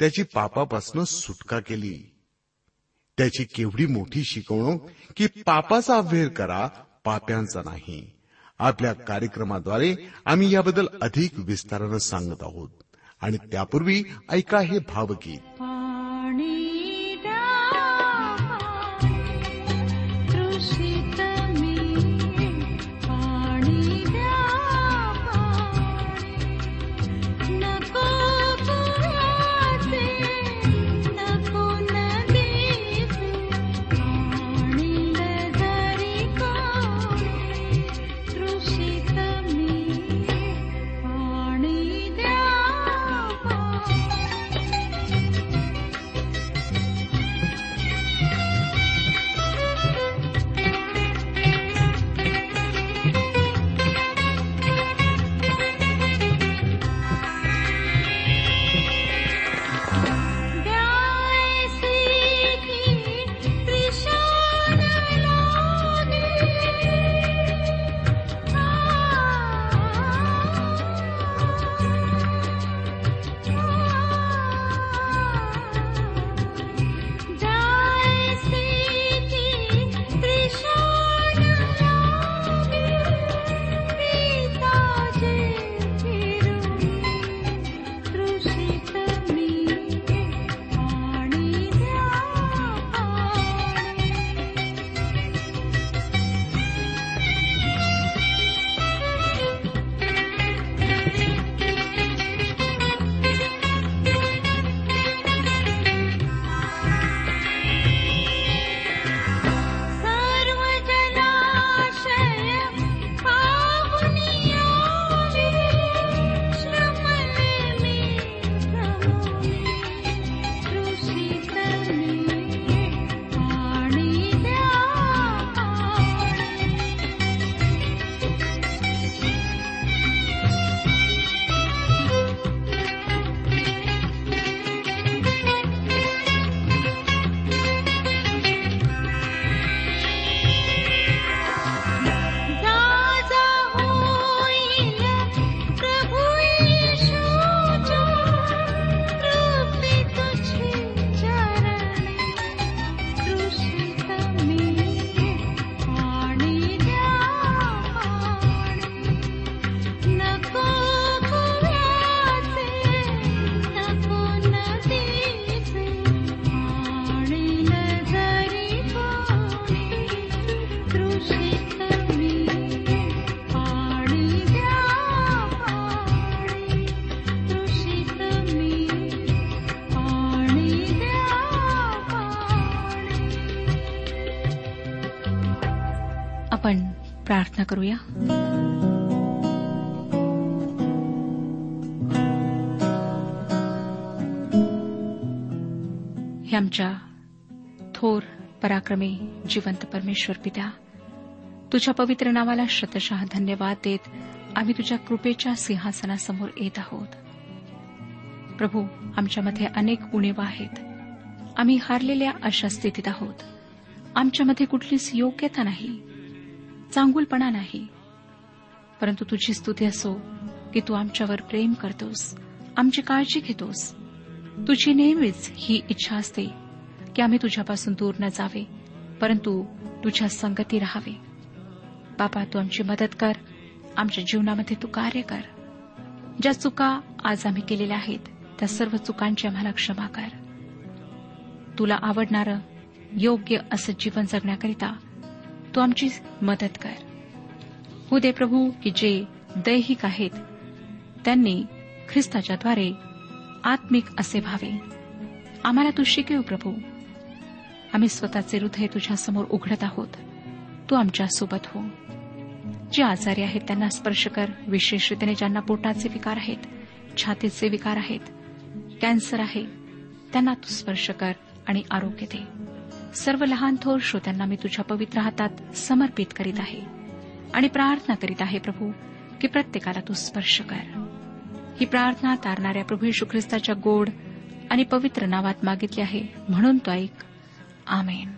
त्याची पापापासून सुटका केली. त्याची केवढी मोठी शिकवणूक की पापाचा अभ्यर करा पाप्यांचा नाही. आपल्या कार्यक्रमाद्वारे आम्ही याबद्दल अधिक विस्तारानं सांगत आहोत. आणि त्यापूर्वी ऐका हे भावगीत. करूया? हे आमच्या थोर पराक्रमी जिवंत परमेश्वर पित्या तुझ्या पवित्र नावाला शतशः धन्यवाद देत आम्ही तुझ्या कृपेच्या सिंहासनासमोर येत आहोत. प्रभू आमच्यामध्ये अनेक उणीवा आहेत. आम्ही हारलेल्या अशा स्थितीत आहोत. आमच्यामध्ये कुठलीच योग्यता नाही. चांगुलपणा नाही. परंतु तुझी स्तुती असो की तू आमच्यावर प्रेम करतोस आमची काळजी घेतोस. तुझी नेहमीच ही इच्छा असते की आम्ही तुझ्यापासून दूर न जावे परंतु तुझ्या संगती राहावे. बाबा तू आमची मदत कर आमच्या जीवनामध्ये तू कार्य कर. ज्या चुका आज आम्ही केलेल्या आहेत त्या सर्व चुकांची आम्हाला क्षमा कर. तुला आवडणारं योग्य असं जीवन जगण्याकरिता तू आमची मदत कर. हो दे प्रभू की जे दैहिक आहेत त्यांनी ख्रिस्ताच्याद्वारे आत्मिक असे व्हावे. आम्हाला तू शिकव प्रभू. आम्ही स्वतःचे हृदय तुझ्यासमोर उघडत आहोत. तू आमच्यासोबत हो. जे आजारी आहेत त्यांना स्पर्श कर. विशेष रीतीने ज्यांना पोटाचे विकार आहेत छातीचे विकार आहेत कॅन्सर आहे त्यांना तू स्पर्श कर आणि आरोग्य दे. सर्व लहान थोर श्रोत्यांना मी तुझ्या पवित्र हातात समर्पित करीत आहे आणि प्रार्थना करीत आहे प्रभू की प्रत्येकाला तू स्पर्श कर. ही प्रार्थना तारणाऱ्या प्रभू यशू ख्रिस्ताच्या गोड आणि पवित्र नावात मागितली आहे म्हणून तो ऐक. आमेन.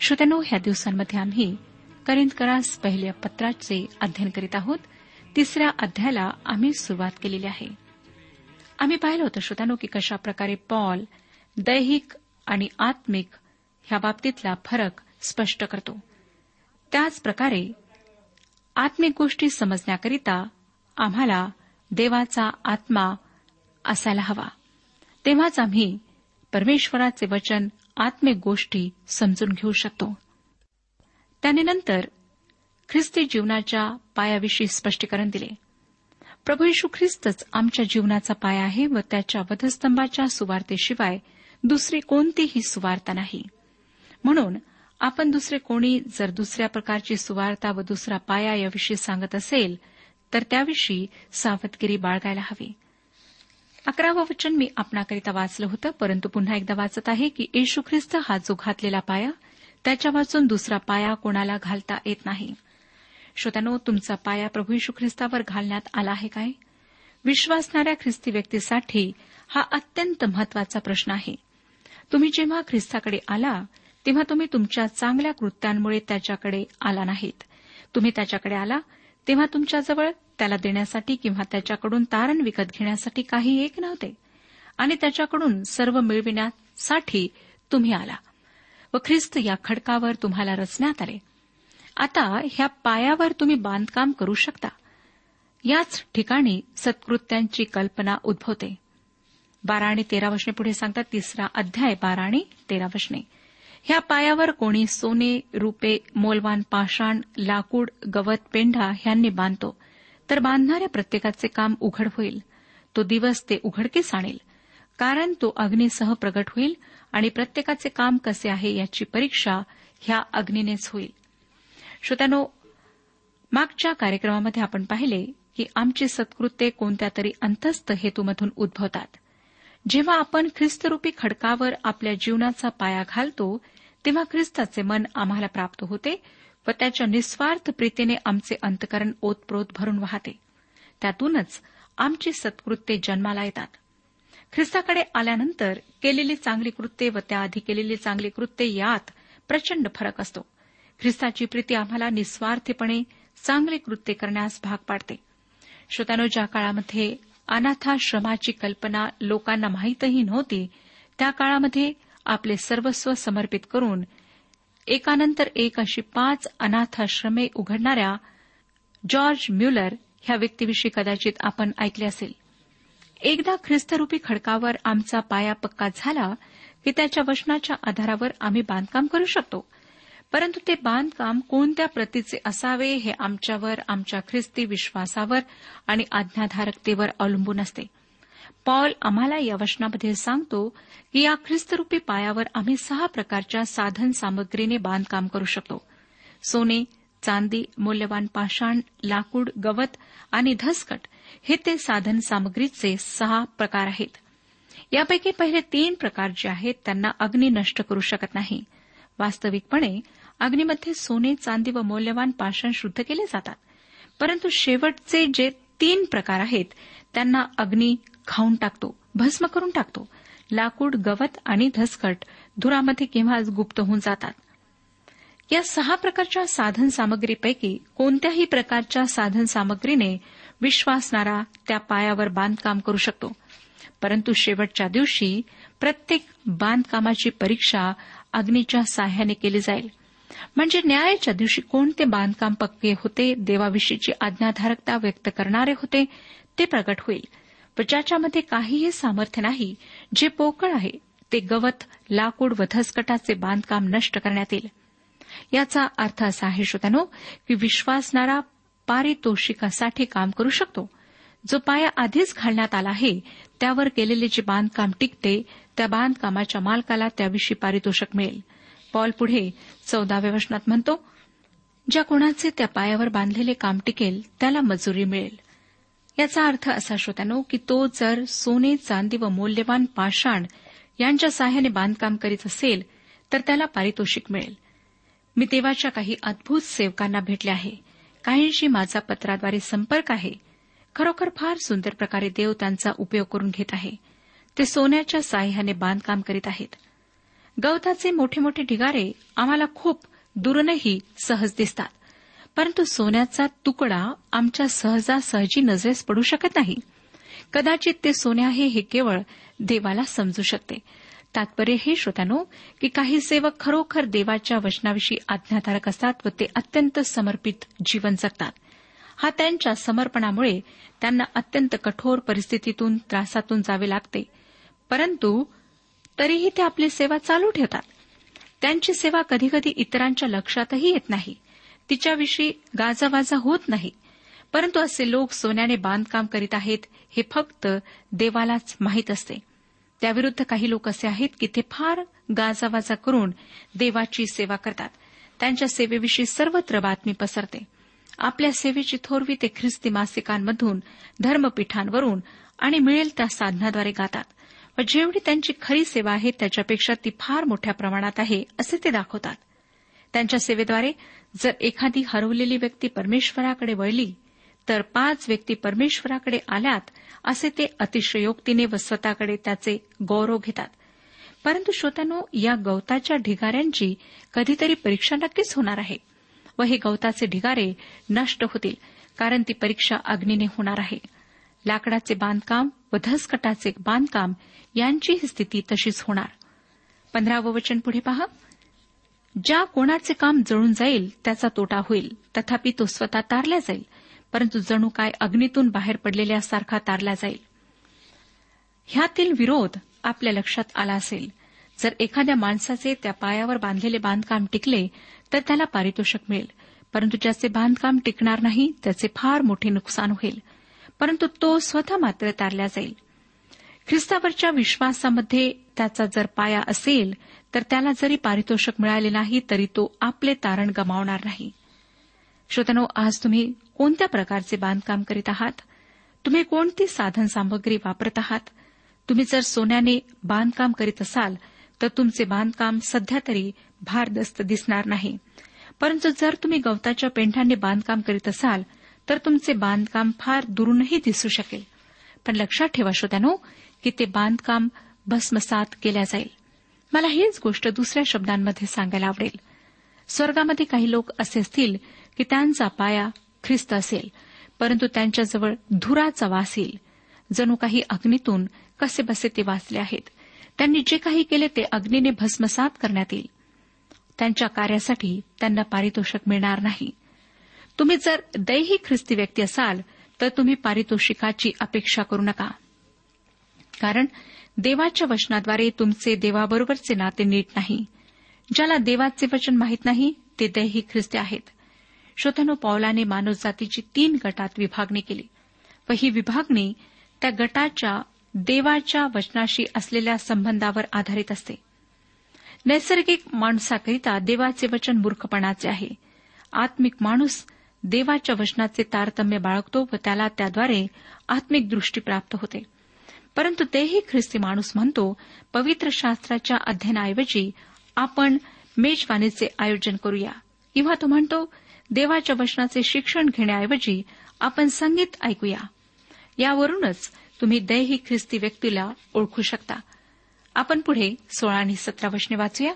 श्रोत्यानो ह्या दिवसांमध्ये आम्ही करिंदकरास पहिल्या पत्राचे अध्ययन करीत आहोत. तिसऱ्या अध्यायाला आम्ही सुरुवात केलेली आहे. आम्ही पाहिलं होतं श्रोत्यानो की कशा प्रकारे पॉल दैहिक आणि आत्मिक ह्या बाबतीतला फरक स्पष्ट करतो. त्याच प्रकारे आत्मिक गोष्टी समजण्याकरिता आम्हाला देवाचा आत्मा असायला हवा. तेव्हाच आम्ही परमेश्वराचे वचन आत्मिक गोष्टी समजून घेऊ शकतो. त्याने नंतर ख्रिस्ती जीवनाच्या पायाविषयी स्पष्टीकरण दिले. प्रभू यशू ख्रिस्तच आमच्या जीवनाचा पाया आहे व त्याच्या वधस्तंभाच्या सुवार्तेशिवाय दुसरी कोणतीही सुवार्ता नाही. म्हणून आपण दुसरे कोणी जर दुसऱ्या प्रकारची सुवार्ता व दुसरा पाया याविषयी सांगत असेल तर त्याविषयी सावधगिरी बाळगायला हवी. अकरावं वचन मी आपणाकरिता वाचलं होतं परंतु पुन्हा एकदा वाचत आहे की येशू ख्रिस्त हा जो घातलेला पाया त्याच्या वाचून दुसरा पाया कोणाला घालता येत नाही. श्रोत्यानो तुमचा पाया प्रभू येशू ख्रिस्तावर घालण्यात आला आहे काय? विश्वासणाऱ्या ख्रिस्ती व्यक्तीसाठी हा अत्यंत महत्त्वाचा प्रश्न आहे. तुम्ही जेव्हा ख्रिस्ताकडे आला तेव्हा तुम्ही तुमच्या चांगल्या कृत्यांमुळे त्याच्याकडे आला नाहीत. तुम्ही त्याच्याकडे आला तेव्हा तुमच्याजवळ त्याला देण्यासाठी किंवा त्याच्याकडून तारण विकत घेण्यासाठी काही एक नव्हते. आणि त्याच्याकडून सर्व मिळविण्यासाठी तुम्ही आला. व ख्रिस्त या खडकावर तुम्हाला रचण्यात आले. आता ह्या पायावर तुम्ही बांधकाम करू शकता. याच ठिकाणी सत्कृत्यांची कल्पना उद्भवते. बारा आणि तेरा वशने पुढे सांगतात तिसरा अध्याय बारा आणि तेरा वशने ह्या पायावर कोणी सोने रुपे मोलवान पाषाण लाकूड गवत पेंढा ह्यांनी बांधतो. तर बांधणाऱ्या प्रत्येकाचे काम उघड होईल. तो दिवस ते उघडकीस आणेल. कारण तो अग्नीसह प्रगट होईल आणि प्रत्येकाचे काम कसे आहे याची परीक्षा ह्या अग्नीनेच होईल. श्रोत्यानो मागच्या कार्यक्रमामध्ये आपण पाहिले की आमची सत्कृत्ये कोणत्या तरी अंतस्थ हेतूमधून उद्भवतात. जेव्हा आपण ख्रिस्तरूपी खडकावर आपल्या जीवनाचा पाया घालतो तेव्हा ख्रिस्ताचे मन आम्हाला प्राप्त होते व त्याच्या निस्वार्थ प्रीतीने आमचे अंतकरण ओतप्रोत भरून वाहते. त्यातूनच आमची सत्कृत्ये जन्माला येतात. ख्रिस्ताकडे आल्यानंतर केलेली चांगली कृत्ये व त्याआधी केलेली चांगली कृत्ये यात प्रचंड फरक असतो. ख्रिस्ताची प्रीती आम्हाला निस्वार्थीपणे चांगली कृत्ये करण्यास भाग पाडते. श्रोत्यानो ज्या काळामध्ये अनाथाश्रमाची कल्पना लोकांना माहीतही नव्हती. त्या काळामध्ये आपले सर्वस्व समर्पित करून एकानंतर एक अशी पाच अनाथाश्रमे उघडणाऱ्या जॉर्ज म्युलर ह्या व्यक्तीविषयी कदाचित आपण ऐकले असेल. एकदा ख्रिस्तरूपी खडकावर आमचा पाया पक्का झाला की त्याच्या वचनाच्या आधारावर आम्ही बांधकाम करू शकतो. परंतु ते बांधकाम कोणत्या प्रतीचे असावे हे आमच्यावर आमच्या ख्रिस्ती विश्वासावर आणि आज्ञाधारकतेवर अवलंबून असते. पॉल आम्हाला या वचनामध्ये सांगतो की या ख्रिस्तरूपी पायावर आम्ही सहा प्रकारच्या साधन सामग्रीने बांधकाम करू शकतो. सोने चांदी मूल्यवान पाषाण लाकूड गवत आणि धसकट हे ते साधन सामग्रीचे सहा प्रकार आहेत. यापैकी पहिले तीन प्रकार जे आहेत त्यांना अग्नी नष्ट करू शकत नाही. वास्तविकपणे अग्नीमध्ये सोने चांदी व मौल्यवान पाषाण शुद्ध केले जातात. परंतु शेवटचे जे तीन प्रकार आहेत त्यांना अग्नी खाऊन टाकतो भस्म करून टाकतो. लाकूड गवत आणि धसकट धुरामध्ये केव्हाच गुप्त होऊन जातात? या सहा प्रकारच्या साधन सामग्रीपैकी कोणत्याही प्रकारच्या साधन सामग्रीने विश्वासणारा त्या पायावर बांधकाम करू शकतो. परंतु शेवटच्या दिवशी प्रत्येक बांधकामाची परीक्षा अग्नीच्या साह्याने केली जाईल. म्हणजे न्यायाच्या दिवशी कोणते बांधकाम पक्के होते देवाविषयीची आज्ञाधारकता व्यक्त करणारे होते ते प्रगट होईल. व ज्याच्यामध्ये काहीही सामर्थ्य नाही जे पोकळ आहे ते गवत लाकूड व धसकटाचे बांधकाम नष्ट करण्यात येईल. याचा अर्थ असा आहे श्रोत्यानो की विश्वासणारा पारितोषिकासाठी काम करू शकतो. जो पाया आधीच घालण्यात आला आहे त्यावर केलेले जे बांधकाम टिकते त्या बांधकामाच्या मालकाला त्याविषयी पारितोषिक मिळेल. पॉल पुढे चौदाव्या वचनात म्हणतो ज्या कोणाचे त्या पायावर बांधलेले काम टिकेल त्याला मजुरी मिळेल. याचा अर्थ असा श्रोत्यानो की तो जर सोने चांदी व मौल्यवान पाषाण यांच्या सहाय्याने बांधकाम करीत असेल तर त्याला पारितोषिक मिळेल. मी देवाच्या काही अद्भुत सेवकांना भेटले आहे काहींशी माझा पत्राद्वारे संपर्क आहे. खरोखर फार सुंदर प्रकारे देव त्यांचा उपयोग करून घेत आहे. ते सोन्याच्या साह्याने बांधकाम करीत आहेत. गवताचे मोठे मोठे ढिगारे आम्हाला खूप दूरनही सहज दिसतात. परंतु सोन्याचा तुकडा आमच्या सहजासहजी नजरेस पडू शकत नाही. कदाचित ते सोने आहे हे केवळ देवाला समजू शकते. तात्पर्य हे श्रोत्यानो की काही सेवक खरोखर देवाच्या वचनाविषयी आज्ञाधारक असतात व ते अत्यंत समर्पित जीवन जगतात. हा त्यांच्या समर्पणामुळे त्यांना अत्यंत कठोर परिस्थितीतून त्रासातून जावे लागते. परंतु तरीही ते आपली सेवा चालू ठेवतात. त्यांची सेवा कधीकधी इतरांच्या लक्षातही येत नाही. तिच्याविषयी गाजावाजा होत नाही. परंतु असे लोक सोन्याने बांधकाम करीत आहेत हे फक्त देवालाच माहीत असते. त्याविरुद्ध काही लोक असे आहेत की ते फार गाजावाजा करून देवाची सेवा करतात. त्यांच्या सेवेविषयी सर्वत्र बातमी पसरते. आपल्या सेवेची थोरवी ते ख्रिस्ती मासिकांमधून धर्मपीठांवरून आणि मिळेल त्या साधनाद्वारे गातात. व जेवढी त्यांची खरी सेवा आहे त्याच्यापेक्षा ती फार मोठ्या प्रमाणात आहे असे ते दाखवतात. त्यांच्या सेवेद्वारे जर एखादी हरवलेली व्यक्ती परमेश्वराकडे वळली तर पाच व्यक्ती परमेश्वराकडे आल्यात असे ते अतिशयोक्तीने व स्वतःकडे त्याचे गौरव घेतात. परंतु श्रोत्यानो या गवताच्या ढिगाऱ्यांची कधीतरी परीक्षा नक्कीच होणार आहे व हे गवताचे ढिगारे नष्ट होतील कारण ती परीक्षा अग्नीने होणार आहे. लाकडाचे बांधकाम व धसकटाचे बांधकाम यांची ही स्थिती तशीच होणार. पंधरावं वचन पुढे पहा. ज्या कोणाचे काम जळून जाईल त्याचा तोटा होईल. तथापि तो स्वतः तारला जाईल परंतु जणू काय अग्नीतून बाहेर पडलेल्यासारखा तारला जाईल. ह्यातील विरोध आपल्या लक्षात आला असेल. जर एखाद्या माणसाचे त्या पायावर बांधलेले बांधकाम टिकले तर त्याला पारितोषिक मिळेल. परंतु ज्याचे बांधकाम टिकणार नाही त्याचे फार मोठे नुकसान होईल. परंतु तो स्वतः मात्र तारला जाईल. ख्रिस्तावरच्या विश्वासामध्ये त्याचा जर पाया असेल तर त्याला जरी पारितोषिक मिळाले नाही तरी तो आपले तारण गमावणार नाही. श्रोतनो आज तुम्ही कोणत्या प्रकारचे बांधकाम करीत आहात? तुम्ही कोणती साधन सामग्री वापरत आहात? तुम्ही जर सोन्याने बांधकाम करीत असाल तर तुमचे बांधकाम सध्या तरी भारदस्त दिसणार नाही. परंतु जर तुम्ही गवताच्या पेंढाने बांधकाम करीत असाल तर तुमचे बांधकाम फार दुरूनही दिसू शकेल. पण लक्षात ठेवा श्रोत्यानो की ते बांधकाम भस्मसात केल्या जाईल. मला हीच गोष्ट दुसऱ्या शब्दांमध्ये सांगायला आवडेल. स्वर्गामध्ये काही लोक असे असतील की त्यांचा पाया ख्रिस्त असेल परंतु त्यांच्याजवळ धुराचा वास येईल. जणू काही अग्नीतून कसे बसे ते वाचले आहेत. त्यांनी जे काही केले ते अग्नीने भस्मसात करण्यात येईल. त्यांच्या कार्यासाठी त्यांना पारितोषिक मिळणार नाही. तुम्ही जर दैही ख्रिस्ती व्यक्ती असाल तर तुम्ही पारितोषिकाची अपेक्षा करू नका. कारण देवाच्या वचनाद्वारे तुमचे देवाबरोबरचे नाते नीट नाही. ज्याला देवाचे वचन माहीत नाही ते दैही ख्रिस्ती आहेत. श्रोतनो पौलाने मानवजातीची तीन गटात विभागणी केली. व ही विभागणी त्या गटाच्या देवाच्या वचनाशी असलेल्या संबंधावर आधारित असते. नैसर्गिक माणसाकरिता देवाचे वचन मूर्खपणाचे आहे. आत्मिक माणूस देवाच्या वचनाचे तारतम्य बाळगतो व त्याला त्याद्वारे आत्मिक दृष्टी प्राप्त होते. परंतु तेही ख्रिस्ती माणूस म्हणतो पवित्र शास्त्राच्या अध्ययनाऐवजी आपण मेजवानीचे आयोजन करूया. किंवा तो म्हणतो देवाच्या वचनाचे शिक्षण घेण्याऐवजी आपण संगीत ऐकूया. यावरूनच तुम्ही दैही ख्रिस्ती व्यक्तीला ओळखू शकता. आपण पुढे सोळा आणि सतरा वचने वाचूया.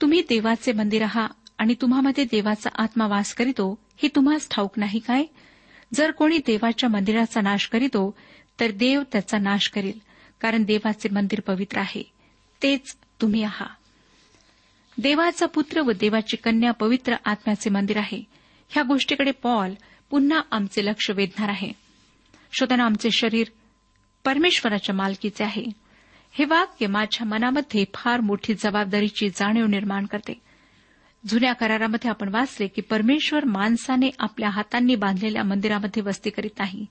तुम्ही देवाचे मंदिर आहात आणि तुम्हामध्ये देवाचा आत्मा वास करीतो हे तुम्हास ठाऊक नाही काय? जर कोणी देवाच्या मंदिराचा नाश करीतो तर देव त्याचा नाश करील कारण देवाचे मंदिर पवित्र आहे. तेच तुम्ही आहात देवाचा पुत्र व देवाची कन्या पवित्र आत्म्याचे मंदिर आहे. ह्या गोष्टीकडे पॉल पुन्हा आमचे लक्ष वेधणार आहे. श्रोताना आमचे शरीर परमेश्वराच्या मालकीचे आहे. हे वाक्य माझ्या मनामध्ये फार मोठी जबाबदारीची जाणीव निर्माण करते. जुन्या करारामध्ये आपण वाचले की परमेश्वर माणसाने आपल्या हातांनी बांधलेल्या मंदिरामध्ये वस्ती करीत नाही.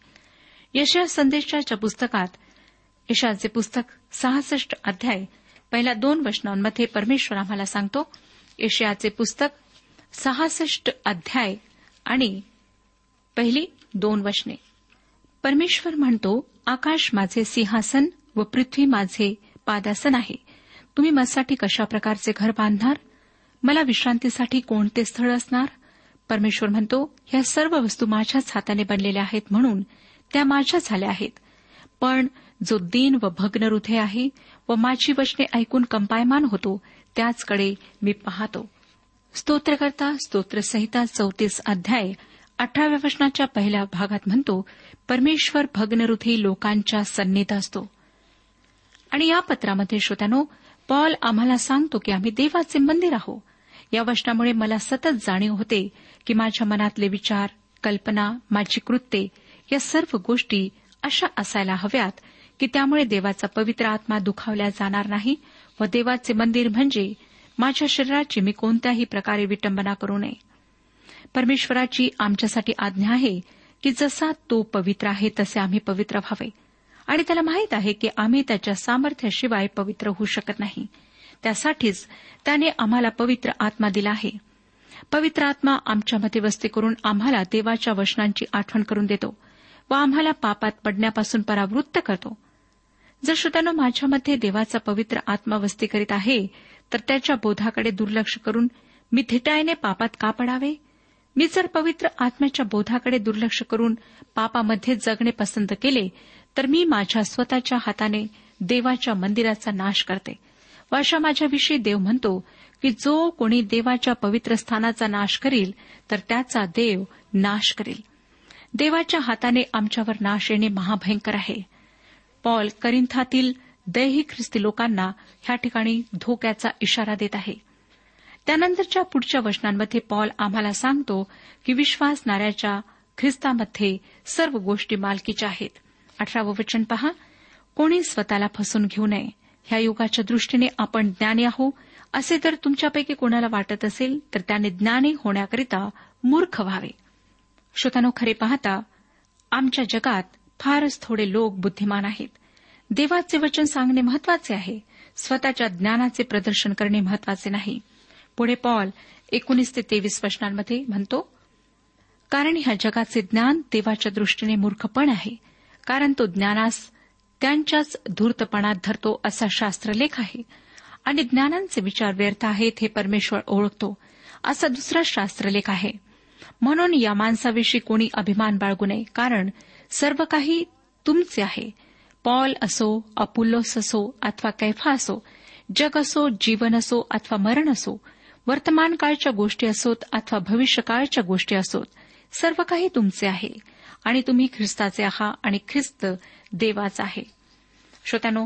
यशया संदेशाच्या पुस्तकात यशाचे पुस्तक सहासष्ट अध्याय पहिल्या दोन वचनांमध्ये परमेश्वर आम्हाला सांगतो यशयाचे पुस्तक सहासष्ट अध्याय आणि पहिली दोन वचने. परमेश्वर म्हणतो आकाश माझे सिंहासन व पृथ्वी माझे पादासन आहे. तुम्ही माझ्यासाठी कशा प्रकारचे घर बांधणार? मला विश्रांतीसाठी कोणते स्थळ असणार? परमेश्वर म्हणतो ह्या सर्व वस्तू माझ्याच हाताने बनलेल्या आहेत म्हणून त्या माझ्या झाल्या आहेत. पण जो दीन व भग्न हृदय आहे व माझी वचने ऐकून कंपायमान होतो त्याचकडे मी पाहतो. स्तोत्रकर्ता स्तोत्रसहिता चौतीस अध्याय अठराव्या वचनाच्या पहिल्या भागात म्हणतो परमेश्वर भग्नहृदयी लोकांच्या सन्नीत असतो. आणि या पत्रामध्ये श्रोत्यानो पॉल आम्हाला सांगतो की आम्ही देवाचे मंदिर आहो. या वचनामुळे मला सतत जाणीव होते की माझ्या मनातले विचार कल्पना माझी कृत्ये या सर्व गोष्टी अशा असायला हव्यात की त्यामुळे देवाचा पवित्र आत्मा दुखावल्या जाणार नाही व देवाचे मंदिर म्हणजे माझ्या शरीराची मी कोणत्याही प्रकारे विटंबना करू नये. परमेश्वराची आमच्यासाठी आज्ञा आहे की जसा तो पवित्र आहे तसे आम्ही पवित्र व्हावे. आणि त्याला माहीत आहे की आम्ही त्याच्या सामर्थ्याशिवाय पवित्र होऊ शकत नाही. त्यासाठीच त्याने आम्हाला पवित्र आत्मा दिला आहे. पवित्र आत्मा आमच्यामध्ये वस्ती करून आम्हाला देवाच्या वचनांची आठवण करून देतो. व आम्हाला पापात पडण्यापासून परावृत्त करतो. जर श्रोत्यानं माझ्यामध्ये देवाचा पवित्र आत्मा वस्ती करीत आहे तर त्याच्या बोधाकडे दुर्लक्ष करून मी थिटायने पापात का पडावे? मी जर पवित्र आत्म्याच्या बोधाकडे दुर्लक्ष करून पापामध्ये जगणे पसंत केले तर मी माझ्या स्वतःच्या हाताने देवाच्या मंदिराचा नाश करते. व अशा माझ्याविषयी देव म्हणतो की जो कोणी देवाच्या पवित्र स्थानाचा नाश करील तर त्याचा देव नाश करील. देवाच्या हाताने आमच्यावर नाश येणे महाभयंकर आहे. पॉल करिंथातील दैही ख्रिस्ती लोकांना ह्या ठिकाणी धोक्याचा इशारा देत आहे. त्यानंतरच्या पुढच्या वचनांमध्ये पॉल आम्हाला सांगतो की विश्वासणाऱ्याच्या ख्रिस्तामध्ये सर्व गोष्टी मालकीच्या आहेत. अठरावं वचन पहा. कोणी स्वतःला फसून घेऊ नये. ह्या युगाच्या दृष्टीने आपण ज्ञानी आहो. असे जर तुमच्यापैकी कोणाला वाटत असेल तर त्याने ज्ञानी होण्याकरिता मूर्ख व्हावे. श्रोतानो खरे पाहता आमच्या जगात फारच थोडे लोक बुद्धिमान आहेत. देवाचे वचन सांगणे महत्त्वाचे आहे. स्वतःच्या ज्ञानाचे प्रदर्शन करणे महत्त्वाचे नाही. पुढे पॉल एकोणीस ते तेवीस वचनांमध्ये म्हणतो कारण ह्या जगाचे ज्ञान देवाच्या दृष्टीने मूर्खपण आहे. कारण तो ज्ञानास त्यांच्याच धूर्तपणात धरतो असा शास्त्रलेख आहे. आणि ज्ञानांचे विचार व्यर्थ आहेत हे परमेश्वर ओळखतो असा दुसरा शास्त्रलेख आहे. म्हणून या माणसाविषयी कोणी अभिमान बाळगू नये. कारण सर्व काही तुमचे आहे. पॉल असो अपुल्लोस असो अथवा कैफा असो जग असो जीवन असो अथवा मरण असो वर्तमान काळच्या गोष्टी असोत अथवा भविष्यकाळच्या गोष्टी असोत सर्व काही तुमचे आहे. आणि तुम्ही ख्रिस्ताचे आहात आणि ख्रिस्त देवाचा आहे. श्रोत्यानो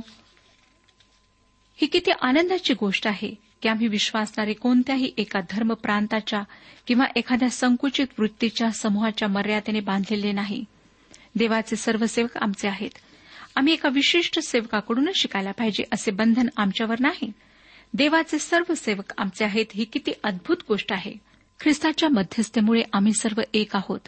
ही किती आनंदाची गोष्ट आहे. की आम्ही विश्वासणारे कोणत्याही एका धर्म प्रांताच्या किंवा एखाद्या संकुचित वृत्तीच्या समूहाच्या मर्यादेने बांधलेले नाही. देवाचे सर्व सेवक आमचे आहेत. आम्ही एका विशिष्ट सेवकाकडूनच शिकायला पाहिजे असे बंधन आमच्यावर नाही. देवाचे सर्व सेवक आमचे आहेत ही किती अद्भुत गोष्ट आहे. ख्रिस्ताच्या मध्यस्थेमुळे आम्ही सर्व एक आहोत.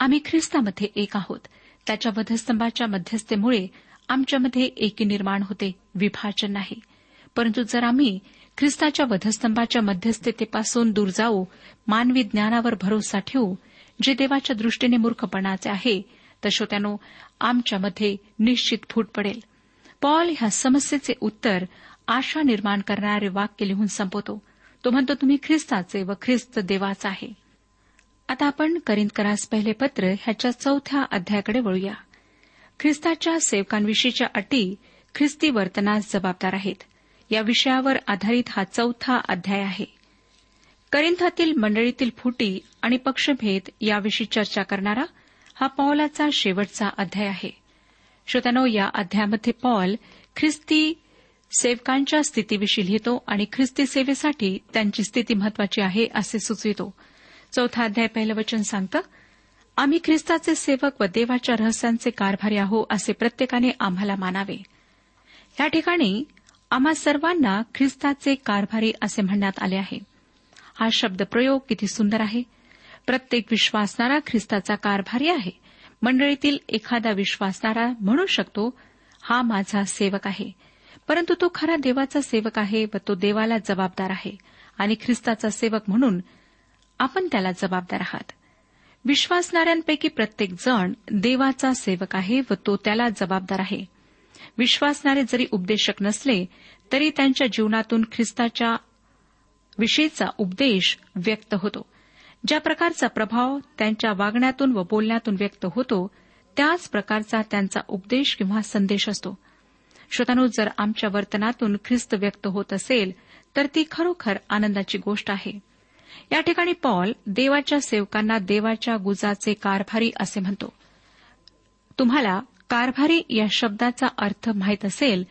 आम्ही ख्रिस्तामध्ये एक आहोत. त्याच्या वधस्तंभाच्या मध्यस्थेमुळे आमच्यामध्ये एकी निर्माण होते विभाजन नाही. परंतु जर आम्ही ख्रिस्ताच्या वधस्तंभाच्या मध्यस्थतेपासून दूर जाऊ मानवी ज्ञानावर भरोसा ठेवू जे देवाच्या दृष्टीने मूर्खपणाचे आहे तर श्रोत्यानो आमच्यामध्ये निश्चित फूट पडेल. पॉल ह्या समस्येचे उत्तर आशा निर्माण करणारे वाक्य लिहून संपवतो. तो म्हणतो तुम्ही ख्रिस्ताचे व ख्रिस्त देवाचा आहे. आता आपण करिंदकरास पहिले पत्र ह्याच्या चौथ्या अध्यायाकडे वळूया. ख्रिस्ताच्या सेवकांविषयीच्या अटी ख्रिस्ती वर्तनास जबाबदार आहेत. या विषयावर आधारित हा चौथा अध्याय आहे. करिंथातील मंडळीतील फुटी आणि पक्षभेद याविषयी चर्चा करणारा हा पॉलाचा शेवटचा अध्याय आहे. श्रोत्यानो या अध्यायामध्ये पॉल ख्रिस्ती सेवकांच्या स्थितीविषयी लिहितो आणि ख्रिस्ती सेवेसाठी त्यांची स्थिती महत्वाची आहे असे सुचवितो. चौथा अध्याय पहिलं वचन सांगतं आम्ही ख्रिस्ताचे सेवक व देवाच्या रहस्यांचे कारभारी आहो असे प्रत्येकाने आम्हाला मानावे. या ठिकाणी आम्हा सर्वांना ख्रिस्ताचे कारभारी असे म्हणण्यात आले आहे. हा शब्द प्रयोग किती सुंदर आहे. प्रत्येक विश्वासणारा ख्रिस्ताचा कारभारी आहे. मंडळीतील एखादा विश्वासणारा म्हणू शकतो हा माझा सेवक आहे. परंतु तो खरा देवाचा सेवक आहे व तो देवाला जबाबदार आहे आणि ख्रिस्ताचा सेवक म्हणून आपण त्याला जबाबदार आहात. विश्वासणाऱ्यांपैकी प्रत्येक जण देवाचा सेवक आहे व तो त्याला जबाबदार आहे. विश्वासणारे जरी उपदेशक नसले तरी त्यांच्या जीवनातून ख्रिस्ताच्या विषयीचा उपदेश व्यक्त होतो. ज्या प्रकारचा प्रभाव त्यांच्या वागण्यातून व बोलण्यातून व्यक्त होतो त्याच प्रकारचा त्यांचा उपदेश किंवा संदेश असतो. श्रोतानो जर आमच्या वर्तनातून ख्रिस्त व्यक्त होत असेल तर ती खरोखर आनंदाची गोष्ट आहे. या ठिकाणी पॉल देवाच्या सेवकांना देवाच्या गुजाचे कारभारी असे म्हणतो. तुम्हाला कारभारी या शब्दाचा अर्थ माहीत असेल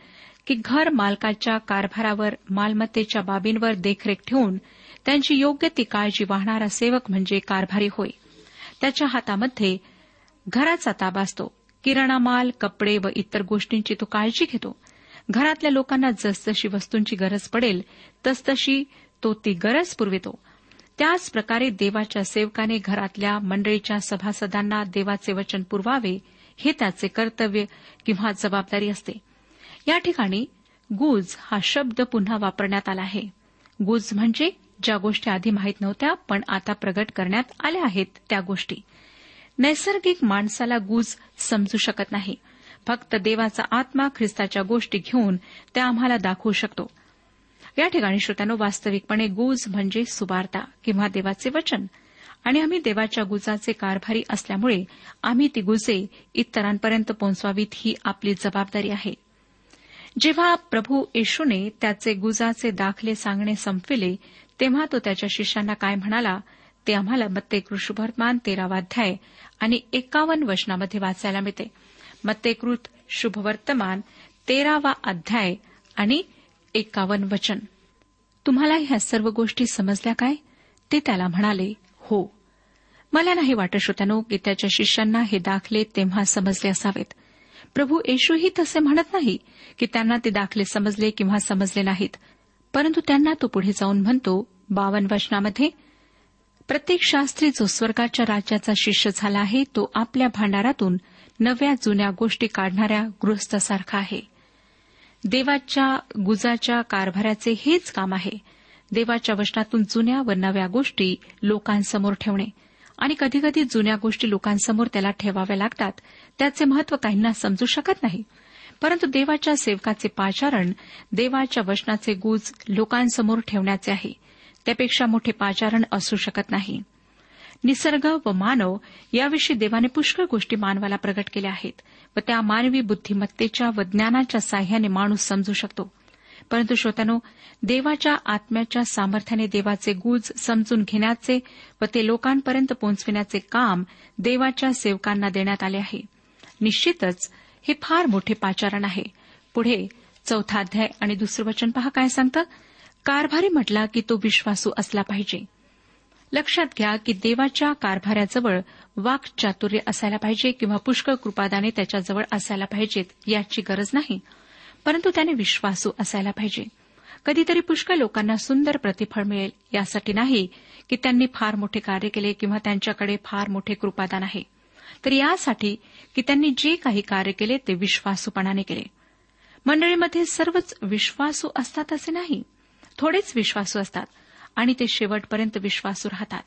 की घर मालकाच्या कारभारावर मालमत्तेच्या बाबींवर देखरेख ठेवून त्यांची योग्य ती काळजी वाहणारा सेवक म्हणजे कारभारी होय. त्याच्या हातामध्ये घराचा ताबा असतो. किराणा माल कपडे व इतर गोष्टींची तो काळजी घेतो. घरातल्या लोकांना जसजशी वस्तूंची गरज पडेल तसतशी तो ती गरज पुरवितो. त्याच प्रकारे देवाच्या सेवकाने घरातल्या मंडळीच्या सभासदांना देवाचे वचन पुरवावे हे त्याचे कर्तव्य किंवा जबाबदारी असते. या ठिकाणी गुज हा शब्द पुन्हा वापरण्यात आला आहे. गुज म्हणजे ज्या गोष्टी आधी माहीत नव्हत्या पण आता प्रगट करण्यात आल्या आहेत त्या गोष्टी. नैसर्गिक माणसाला गुज समजू शकत नाही. फक्त देवाचा आत्मा ख्रिस्ताच्या गोष्टी घेऊन त्या आम्हाला दाखवू शकतो. या ठिकाणी श्रोत्यानो वास्तविकपणे गुज म्हणजे सुवार्ता किंवा देवाचे वचन. आणि आम्ही देवाच्या गुजाचे कारभारी असल्यामुळे आम्ही ती गुजे इतरांपर्यंत पोहोचवावीत ही आपली जबाबदारी आहे. जेव्हा प्रभू येशूने त्याचे गुजाचे दाखले सांगणे संपविले तेव्हा तो त्याच्या शिष्यांना काय म्हणाला ते आम्हाला मत्ते शुभवर्तमान तेरावाध्याय आणि एकावन्न वचनामध्ये वाचायला मिळते. मत्तेकृत शुभवर्तमान तेरावा अध्याय आणि एकावन्न वचन. तुम्हाला ह्या सर्व गोष्टी समजल्या काय? ते त्याला म्हणाले हो. मला नाही वाटत श्रोत्यानो की त्याच्या शिष्यांना हे दाखले तेव्हा समजले असावेत. प्रभू येशूही तसे म्हणत नाही की त्यांना ते दाखले समजले किंवा समजले नाहीत. परंतु त्यांना तो पुढे जाऊन म्हणतो बावन वचनामध्ये प्रत्येक शास्त्री जो स्वर्गाच्या राज्याचा शिष्य झाला आहे तो आपल्या भांडारातून नव्या जुन्या गोष्टी काढणाऱ्या गृहस्थासारखा आहे. देवाच्या गुजाच्या कारभाराचे हेच काम आहे. देवाच्या वचनातून जुन्या व नव्या गोष्टी लोकांसमोर ठेवणे. आणि कधीकधी जुन्या गोष्टी लोकांसमोर त्याला ठेवाव्या लागतात. त्याचे महत्त्व काहींना समजू शकत नाही. परंतु देवाच्या सेवकाचे पाचारण देवाच्या वचनाचे गुज लोकांसमोर ठेवण्याचे आहे. त्यापेक्षा मोठे पाचारण असू शकत नाही. निसर्ग व मानव याविषयी देवाने पुष्कळ गोष्टी मानवाला प्रगट केल्या आहेत. व त्या मानवी बुद्धिमत्तेच्या व ज्ञानाच्या साह्याने माणूस समजू शकतो. परंतु श्रोत्यानो देवाच्या आत्म्याच्या सामर्थ्याने देवाचे गुज समजून घेण्याचे व ते लोकांपर्यंत पोहोचविण्याचे काम देवाच्या सेवकांना देण्यात आले आहे. निश्चितच हे फार मोठे पाचारण आहे. पुढे चौथा अध्याय आणि दुसरं वचन पहा काय सांगतं? कारभारी म्हटला की तो विश्वासू असला पाहिजे. लक्षात घ्या की देवाच्या कारभाऱ्याजवळ वाक्चातुर्य असायला पाहिजे किंवा पुष्कळ कृपादाने त्याच्याजवळ असायला पाहिजेत याची गरज नाही. परंतु त्याने विश्वासू असायला पाहिजे. कधीतरी पुष्कळ लोकांना सुंदर प्रतिफळ मिळेल यासाठी नाही की त्यांनी फार मोठे कार्य केले किंवा त्यांच्याकडे फार मोठे कृपादान आहे. तर यासाठी की त्यांनी जे काही कार्य केले ते विश्वासूपणाने केले. मंडळीमध्ये सर्वच विश्वासू असतात असे नाही. थोडेच विश्वासू असतात आणि ते शेवटपर्यंत विश्वासू राहतात.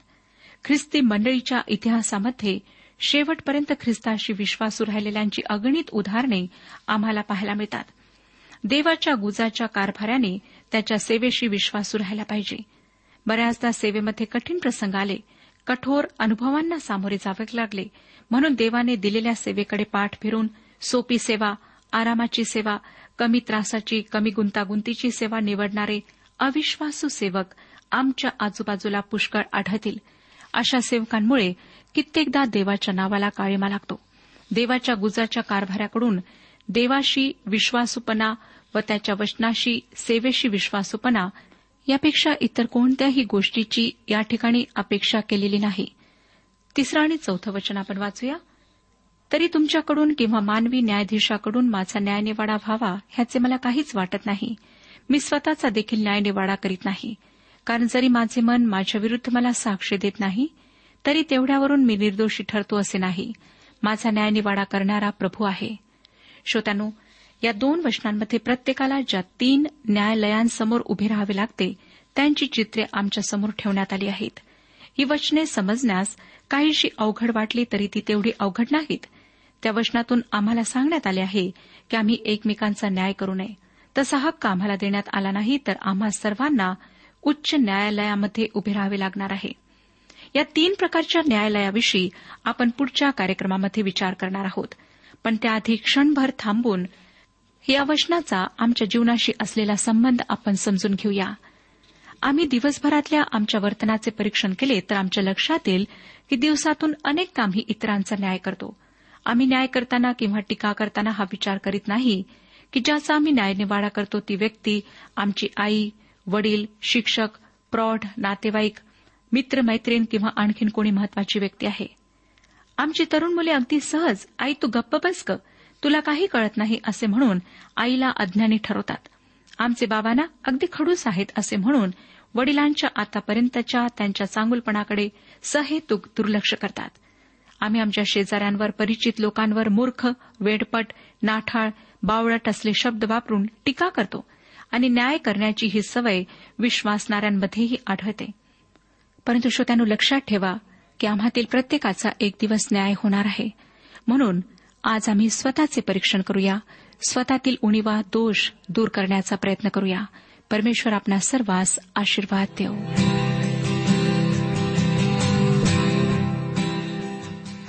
ख्रिस्ती मंडळीच्या इतिहासामध्ये शेवटपर्यंत ख्रिस्ताशी विश्वासू राहिलेल्यांची अगणित उदाहरणे आम्हाला पाहायला मिळतात. देवाच्या गुजाच्या कारभाऱ्याने त्याच्या सेवेशी विश्वासू राहायला पाहिजे. बऱ्याचदा सेवेमध्ये कठीण प्रसंग आले कठोर अनुभवांना सामोरे जावे लागले. म्हणून देवाने दिलेल्या सेवेकडे पाठ फिरून सोपी सेवा आरामाची सेवा कमी त्रासाची कमी गुंतागुंतीची सेवा निवडणारे अविश्वासू सेवक आमच्या आजूबाजूला पुष्कळ आढळतील. अशा सेवकांमुळे कित्येकदा देवाच्या नावाला काळीमा लागतो. देवाच्या गुजाच्या कारभाऱ्याकडून देवाशी विश्वासूपणा व त्याच्या वचनाशी सेवेशी विश्वासूपणा यापेक्षा इतर कोणत्याही गोष्टीची या ठिकाणी अपेक्षा केलेली नाही. तिसरं आणि चौथं वचन आपण वाचूया. तरी तुमच्याकडून किंवा मानवी न्यायाधीशाकडून माझा न्यायनिवाडा व्हावा ह्याचे मला काहीच वाटत नाही. मी स्वतःचा देखील न्यायनिवाडा करीत नाही. कारण जरी माझे मन माझ्या विरुद्ध मला साक्ष देत नाही तरी तेवढ्यावरून मी निर्दोषी ठरतो असे नाही. माझा न्यायनिवाडा करणारा प्रभू आहे. श्रोत्यानो या दोन वचनांमध्ये प्रत्येकाला ज्या तीन न्यायालयांसमोर उभे राहावे लागते त्यांची चित्रे आमच्यासमोर ठेवण्यात आली आहेत. ही वचने समजण्यास काहीशी अवघड वाटली तरी ती तेवढी अवघड नाहीत. त्या वचनातून आम्हाला सांगण्यात आले आहे की आम्ही एकमेकांचा न्याय करू नये. तसा हक्क आम्हाला देण्यात आला नाही तर आम्हा सर्वांना उच्च न्यायालयामध्ये उभे राहावे लागणार आहे. या तीन प्रकारच्या न्यायालयाविषयी आपण पुढच्या कार्यक्रमामध्ये विचार करणार आहोत. पण त्याआधी क्षणभर थांबून या वचनाचा आमच्या जीवनाशी असलेला संबंध आपण समजून घेऊया. आम्ही दिवसभरातल्या आमच्या वर्तनाचे परीक्षण केले तर आमच्या लक्षात येईल की दिवसातून अनेकदा आम्ही इतरांचा न्याय करतो. आम्ही न्याय करताना किंवा टीका करताना हा विचार करीत नाही की ज्याचा आम्ही न्यायनिवाडा करतो ती व्यक्ती आमची आई वडील शिक्षक प्रौढ नातेवाईक मित्र मैत्रीण किंवा आणखीन कोणी महत्वाची व्यक्ती आहे. आमची तरुण मुले अगदी सहज आई तू गप्प बस ग. तुला काही कळत नाही असे म्हणून आईला अज्ञानी ठरवतात. आमचे बाबांना अगदी खडूस आहेत असे म्हणून वडिलांच्या आतापर्यंतच्या त्यांच्या चांगुलपणाकडे सहेतुक दुर्लक्ष करतात. आम्ही आमच्या शेजाऱ्यांवर परिचित लोकांवर मूर्ख वेडपट नाठाळ बावळट असले शब्द वापरून टीका करतो आणि न्याय करण्याची ही सवय विश्वासणाऱ्यांमध्येही आढळते. परंतु श्रोत्यानं लक्षात ठेवा की आम्हातील प्रत्येकाचा एक दिवस न्याय होणार आहे. म्हणून आज आम्ही स्वतःचे परीक्षण करूया. स्वतःतील उणीवा दोष दूर करण्याचा प्रयत्न करूया. परमेश्वर आपणा सर्वांस आशीर्वाद देऊ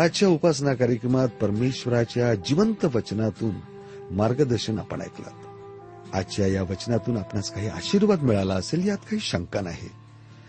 आजच्या उपासना कार्यक्रमात परमेश्वराच्या जिवंत वचनातून मार्गदर्शन आपण ऐकलं. आजच्या या वचनातून आपणास काही आशीर्वाद मिळाला असेल यात काही शंका नाही.